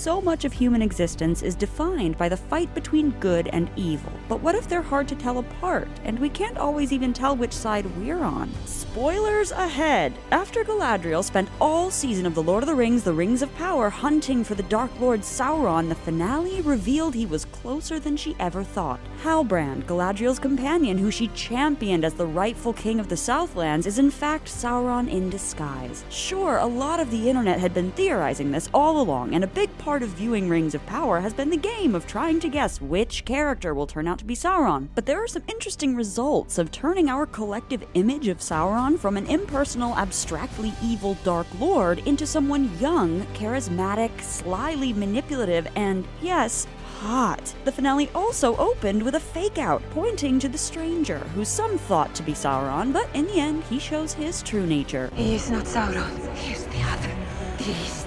So much of human existence is defined by the fight between good and evil. But what if they're hard to tell apart, and we can't always even tell which side we're on? Spoilers ahead! After Galadriel spent all season of The Lord of the Rings, The Rings of Power, hunting for the Dark Lord Sauron, the finale revealed he was closer than she ever thought. Halbrand, Galadriel's companion, who she championed as the rightful king of the Southlands, is in fact Sauron in disguise. Sure, a lot of the internet had been theorizing this all along, and a big part of viewing Rings of Power has been the game of trying to guess which character will turn out to be Sauron. But there are some interesting results of turning our collective image of Sauron from an impersonal, abstractly evil Dark Lord into someone young, charismatic, slyly manipulative, and yes, hot. The finale also opened with a fake out pointing to the stranger, who some thought to be Sauron, but in the end, he shows his true nature. He is not Sauron. He is the other. He is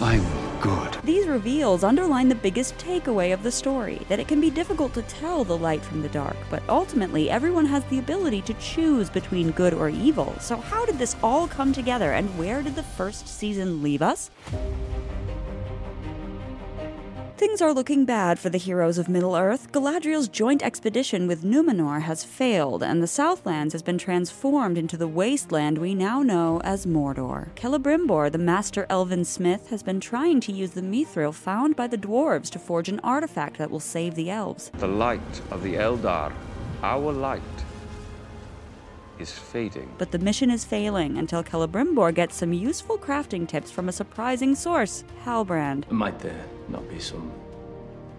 I'm good. These reveals underline the biggest takeaway of the story that it can be difficult to tell the light from the dark, but ultimately, everyone has the ability to choose between good or evil. So, how did this all come together, and where did the first season leave us? Things are looking bad for the heroes of Middle-earth. Galadriel's joint expedition with Numenor has failed, and the Southlands has been transformed into the wasteland we now know as Mordor. Celebrimbor, the master elven smith, has been trying to use the mithril found by the dwarves to forge an artifact that will save the elves. The light of the Eldar, our light, is fading. But the mission is failing until Celebrimbor gets some useful crafting tips from a surprising source, Halbrand. Might there not be some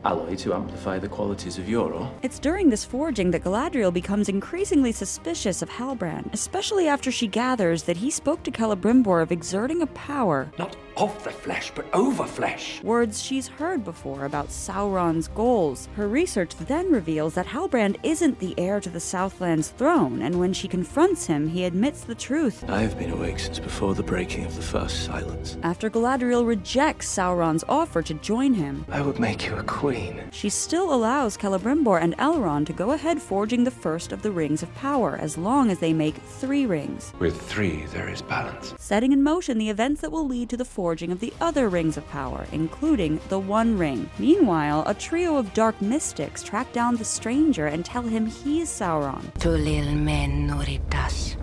alloy to amplify the qualities of your ore? It's during this forging that Galadriel becomes increasingly suspicious of Halbrand, especially after she gathers that he spoke to Celebrimbor of exerting a power Not of the flesh, but over flesh. words she's heard before about Sauron's goals. Her research then reveals that Halbrand isn't the heir to the Southland's throne, and when she confronts him, he admits the truth. I have been awake since before the breaking of the first silence. After Galadriel rejects Sauron's offer to join him, I would make you a queen. She still allows Celebrimbor and Elrond to go ahead forging the first of the Rings of Power, as long as they make three rings, With three, there is balance. setting in motion the events that will lead to the forging of the other Rings of Power, including the One Ring. Meanwhile, a trio of dark mystics track down the stranger and tell him he's Sauron. Tulil men nuritas.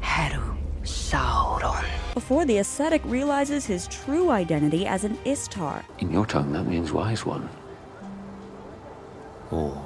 Heru Sauron. Before the ascetic realizes his true identity as an Istar. In your tongue, that means wise one. Or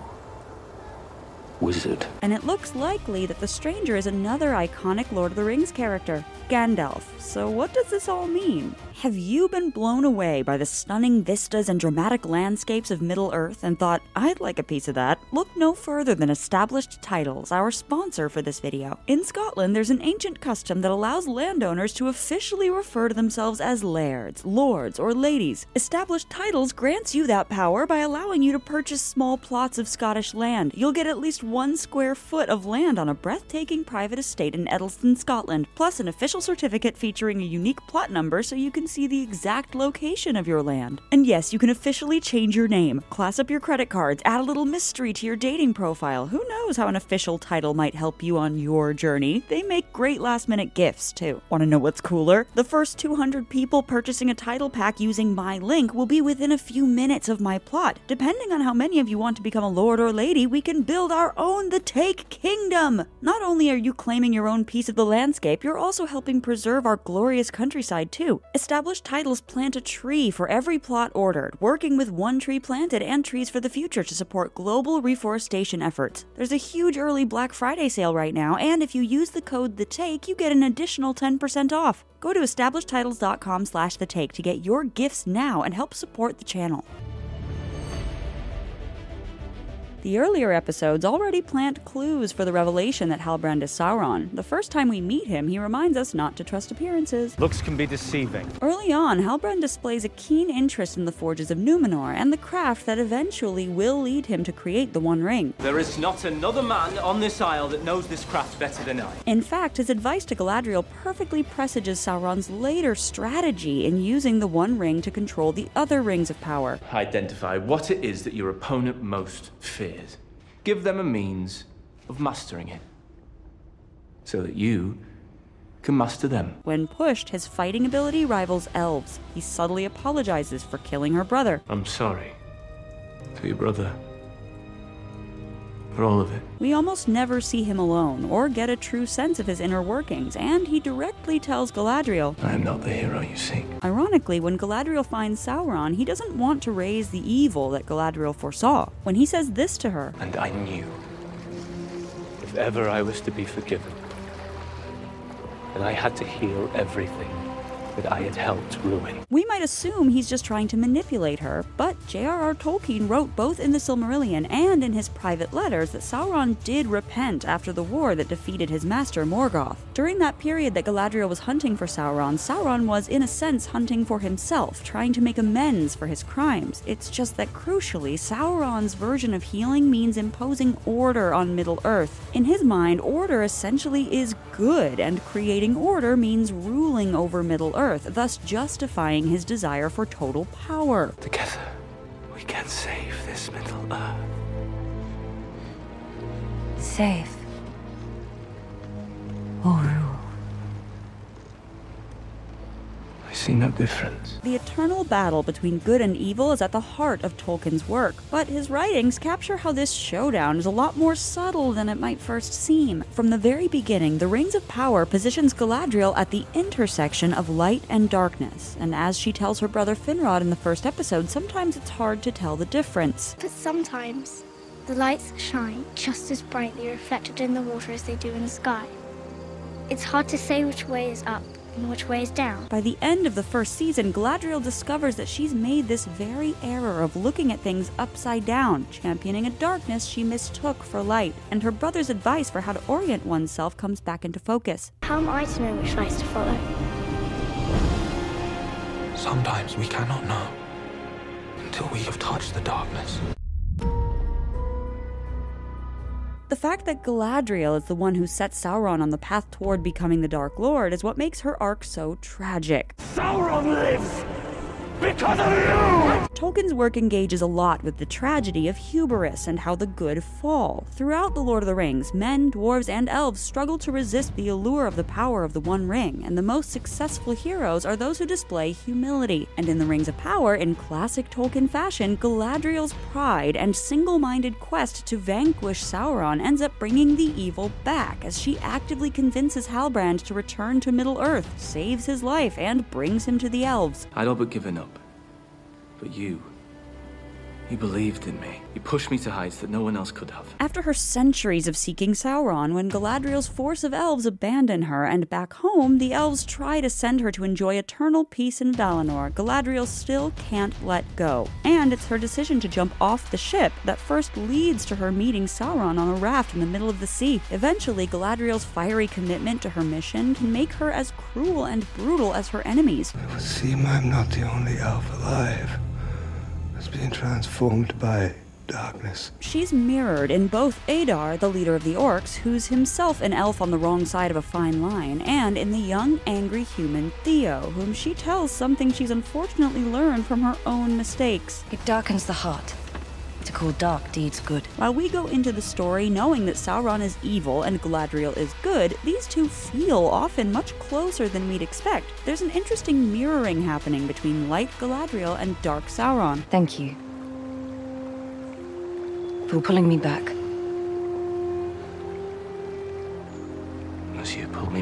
wizard. And it looks likely that the stranger is another iconic Lord of the Rings character, Gandalf. So, what does this all mean? Have you been blown away by the stunning vistas and dramatic landscapes of Middle Earth and thought, I'd like a piece of that? Look no further than Established Titles, our sponsor for this video. In Scotland, there's an ancient custom that allows landowners to officially refer to themselves as lairds, lords, or ladies. Established Titles grants you that power by allowing you to purchase small plots of Scottish land. You'll get at least one square foot of land on a breathtaking private estate in Edelston, Scotland, plus an official certificate featuring a unique plot number so you can see the exact location of your land. And yes, you can officially change your name, class up your credit cards, add a little mystery to your dating profile. Who knows how an official title might help you on your journey? They make great last minute gifts too. Want to know what's cooler? The first 200 people purchasing a title pack using my link will be within a few minutes of my plot. Depending on how many of you want to become a lord or lady, we can build our own The Take Kingdom. Not only are you claiming your own piece of the landscape, you're also helping preserve our glorious countryside too. Established titles plant a tree for every plot ordered, working with One Tree Planted and Trees for the Future to support global reforestation efforts. There's a huge early Black Friday sale right now, and if you use the code The Take, you get an additional 10% off. Go to establishedtitles.com slash the take to get your gifts now and help support the channel. The earlier episodes already plant clues for the revelation that Halbrand is Sauron. The first time we meet him, he reminds us not to trust appearances. Looks can be deceiving. Early on, Halbrand displays a keen interest in the forges of Numenor and the craft that eventually will lead him to create the One Ring. There is not another man on this isle that knows this craft better than I. In fact, his advice to Galadriel perfectly presages Sauron's later strategy in using the One Ring to control the other rings of power. Identify what it is that your opponent most fears. Give them a means of mustering it. So that you can muster them. When pushed, his fighting ability rivals elves. He subtly apologizes for killing her brother. I'm sorry. For your brother. For all of it. We almost never see him alone or get a true sense of his inner workings, and he directly tells Galadriel. I am not the hero you seek. Ironically, when Galadriel finds Sauron, he doesn't want to raise the evil that Galadriel foresaw. When he says this to her, And I knew. If ever I was to be forgiven, then I had to heal everything that I had helped ruin. we might assume he's just trying to manipulate her, but J.R.R. Tolkien wrote both in the Silmarillion and in his private letters that Sauron did repent after the war that defeated his master Morgoth. During that period that Galadriel was hunting for Sauron, Sauron was, in a sense, hunting for himself, trying to make amends for his crimes. It's just that crucially, Sauron's version of healing means imposing order on Middle Earth. In his mind, order essentially is good, and creating order means ruling over Middle Earth, thus justifying his desire for total power. Together, we can save this Middle Earth. Safe. Or rule. I see no difference. The eternal battle between good and evil is at the heart of Tolkien's work, but his writings capture how this showdown is a lot more subtle than it might first seem. From the very beginning, the Rings of Power positions Galadriel at the intersection of light and darkness, and as she tells her brother Finrod in the first episode, sometimes it's hard to tell the difference. But sometimes the lights shine just as brightly reflected in the water as they do in the sky. It's hard to say which way is up and which way is down. By the end of the first season, Galadriel discovers that she's made this very error of looking at things upside down, championing a darkness she mistook for light, and her brother's advice for how to orient oneself comes back into focus. How am I to know which lights to follow? Sometimes we cannot know until we have touched the darkness. The fact that Galadriel is the one who set Sauron on the path toward becoming the Dark Lord is what makes her arc so tragic. Sauron lives because of you! Tolkien's work engages a lot with the tragedy of hubris and how the good fall. Throughout The Lord of the Rings, men, dwarves, and elves struggle to resist the allure of the power of the One Ring, and the most successful heroes are those who display humility. And in The Rings of Power, in classic Tolkien fashion, Galadriel's pride and single minded quest to vanquish Sauron ends up bringing the evil back as she actively convinces Halbrand to return to Middle Earth, saves his life, and brings him to the elves. I'd all but given up. But you. You believed in me. You pushed me to heights that no one else could have. After her centuries of seeking Sauron, when Galadriel's force of elves abandon her, and back home, the elves try to send her to enjoy eternal peace in Valinor, Galadriel still can't let go. And it's her decision to jump off the ship that first leads to her meeting Sauron on a raft in the middle of the sea. Eventually, Galadriel's fiery commitment to her mission can make her as cruel and brutal as her enemies. It would seem I'm not the only elf alive that's being transformed by darkness. She's mirrored in both Adar, the leader of the orcs, who's himself an elf on the wrong side of a fine line, and in the young, angry human Theo, whom she tells something she's unfortunately learned from her own mistakes. It darkens the heart. To call dark deeds good. While we go into the story knowing that Sauron is evil and Galadriel is good, these two feel often much closer than we'd expect. There's an interesting mirroring happening between light Galadriel and dark Sauron. Thank you. For pulling me back.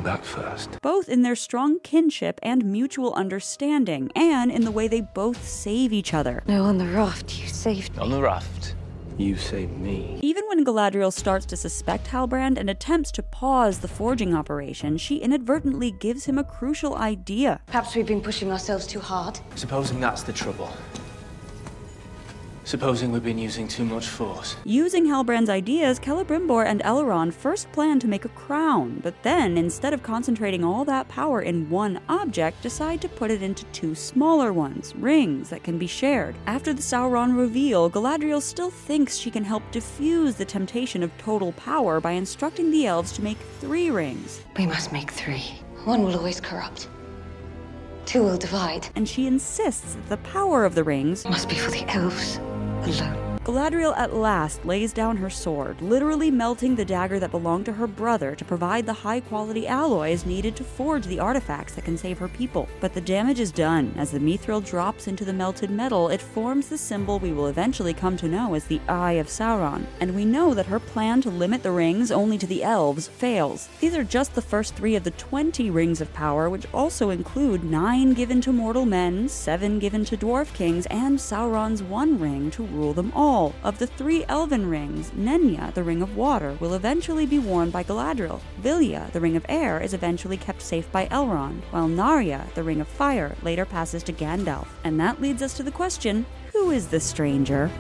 Me back first. both in their strong kinship and mutual understanding, and in the way they both save each other. No, on the raft, you saved me. On the raft, you saved me. Even when Galadriel starts to suspect Halbrand and attempts to pause the forging operation, she inadvertently gives him a crucial idea. Perhaps we've been pushing ourselves too hard. Supposing that's the trouble. Supposing we've been using too much force. Using Halbrand's ideas, Celebrimbor and Elrond first plan to make a crown, but then, instead of concentrating all that power in one object, decide to put it into two smaller ones, rings that can be shared. After the Sauron reveal, Galadriel still thinks she can help diffuse the temptation of total power by instructing the elves to make three rings. We must make three. One will always corrupt. Two will divide. And she insists that the power of the rings Must be for the elves alone. Galadriel at last lays down her sword, literally melting the dagger that belonged to her brother to provide the high quality alloys needed to forge the artifacts that can save her people. But the damage is done. As the mithril drops into the melted metal, it forms the symbol we will eventually come to know as the Eye of Sauron. And we know that her plan to limit the rings only to the elves fails. These are just the first three of the 20 rings of power, which also include nine given to mortal men, seven given to dwarf kings, and Sauron's one ring to rule them all. Of the three elven rings, Nenya, the Ring of Water, will eventually be worn by Galadriel. Vilya, the Ring of Air, is eventually kept safe by Elrond, while Narya, the Ring of Fire, later passes to Gandalf. And that leads us to the question who is the stranger?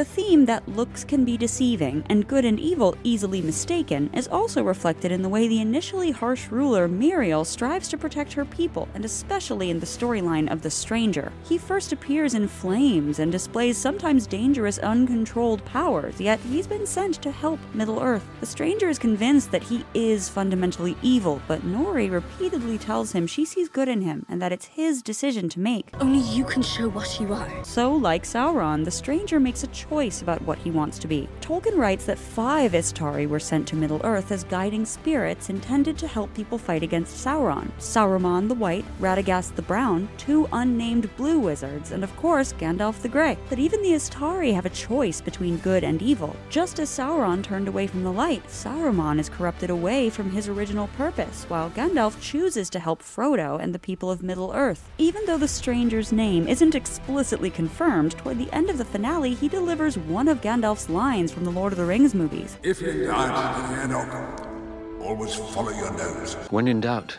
The theme that looks can be deceiving and good and evil easily mistaken is also reflected in the way the initially harsh ruler Míriel strives to protect her people, and especially in the storyline of the stranger. He first appears in flames and displays sometimes dangerous, uncontrolled powers, yet he's been sent to help Middle Earth. The stranger is convinced that he is fundamentally evil, but Nori repeatedly tells him she sees good in him and that it's his decision to make. Only you can show what you are. So, like Sauron, the stranger makes a choice about what he wants to be. Tolkien writes that five Istari were sent to Middle Earth as guiding spirits intended to help people fight against Sauron Saruman the White, Radagast the Brown, two unnamed blue wizards, and of course Gandalf the Grey. But even the Istari have a choice between good and evil. Just as Sauron turned away from the light, Saruman is corrupted away from his original purpose, while Gandalf chooses to help Frodo and the people of Middle Earth. Even though the stranger's name isn't explicitly confirmed, toward the end of the finale he delivers one of Gandalf's lines from the Lord of the Rings movies. If in doubt, Enoch, always follow your nose. When in doubt,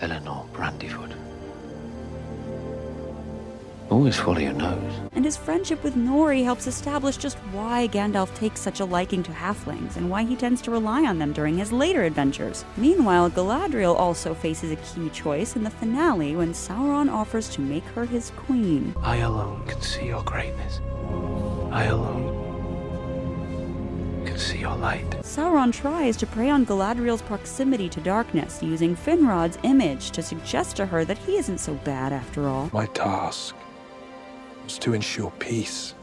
Elanor Brandyfoot. Always follow your nose. And his friendship with Nori helps establish just why Gandalf takes such a liking to halflings and why he tends to rely on them during his later adventures. Meanwhile, Galadriel also faces a key choice in the finale when Sauron offers to make her his queen. I alone can see your greatness. I alone can see your light. Sauron tries to prey on Galadriel's proximity to darkness, using Finrod's image to suggest to her that he isn't so bad after all. My task was to ensure peace.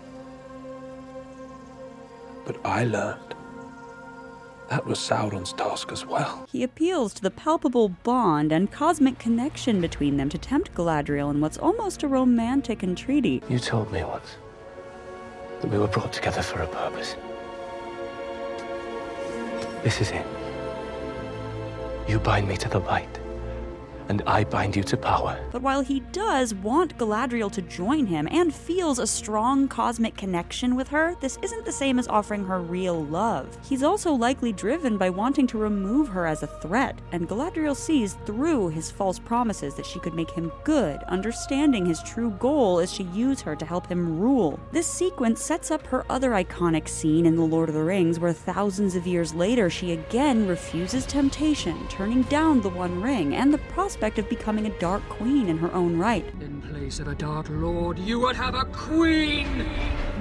But I learned that was Sauron's task as well. He appeals to the palpable bond and cosmic connection between them to tempt Galadriel in what's almost a romantic entreaty. You told me once that we were brought together for a purpose. This is it. You bind me to the light, and I bind you to power. But while he does want Galadriel to join him and feels a strong cosmic connection with her, this isn't the same as offering her real love. He's also likely driven by wanting to remove her as a threat, and Galadriel sees through his false promises that she could make him good, understanding his true goal is to use her to help him rule. This sequence sets up her other iconic scene in The Lord of the Rings, where thousands of years later she again refuses temptation, turning down the One Ring and the prospect of becoming a Dark Queen in her own right. In place of a Dark Lord, you would have a queen!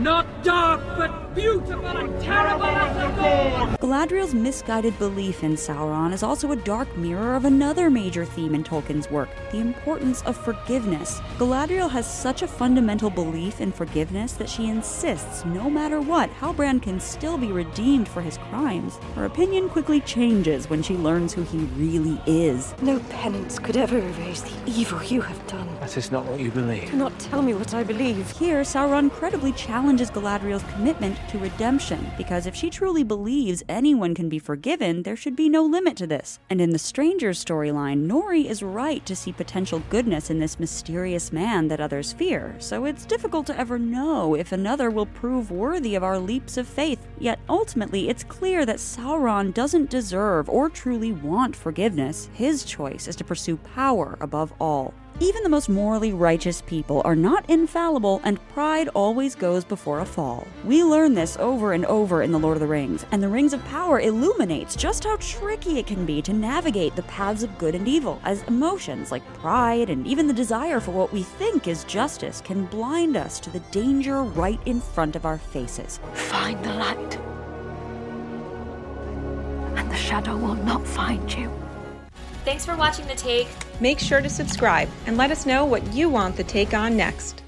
Not dark, but beautiful and terrible as the dawn! Galadriel's misguided belief in Sauron is also a dark mirror of another major theme in Tolkien's work the importance of forgiveness. Galadriel has such a fundamental belief in forgiveness that she insists, no matter what, Halbrand can still be redeemed for his crimes. Her opinion quickly changes when she learns who he really is. No penance could ever erase the evil you have done. That is not what you believe. Do not tell me what I believe. Here, Sauron credibly challenges Galadriel's commitment to redemption, because if she truly believes anyone can be forgiven, there should be no limit to this. And in the Stranger's storyline, Nori is right to see potential goodness in this mysterious man that others fear, so it's difficult to ever know if another will prove worthy of our leaps of faith. Yet ultimately, it's clear that Sauron doesn't deserve or truly want forgiveness. His choice is to pursue power above all. Even the most morally righteous people are not infallible, and pride always goes before a fall. We learn this over and over in The Lord of the Rings, and the Rings of Power illuminates just how tricky it can be to navigate the paths of good and evil, as emotions like pride and even the desire for what we think is justice can blind us to the danger right in front of our faces. Find the light, and the shadow will not find you. Thanks for watching The Take. Make sure to subscribe and let us know what you want The Take on next.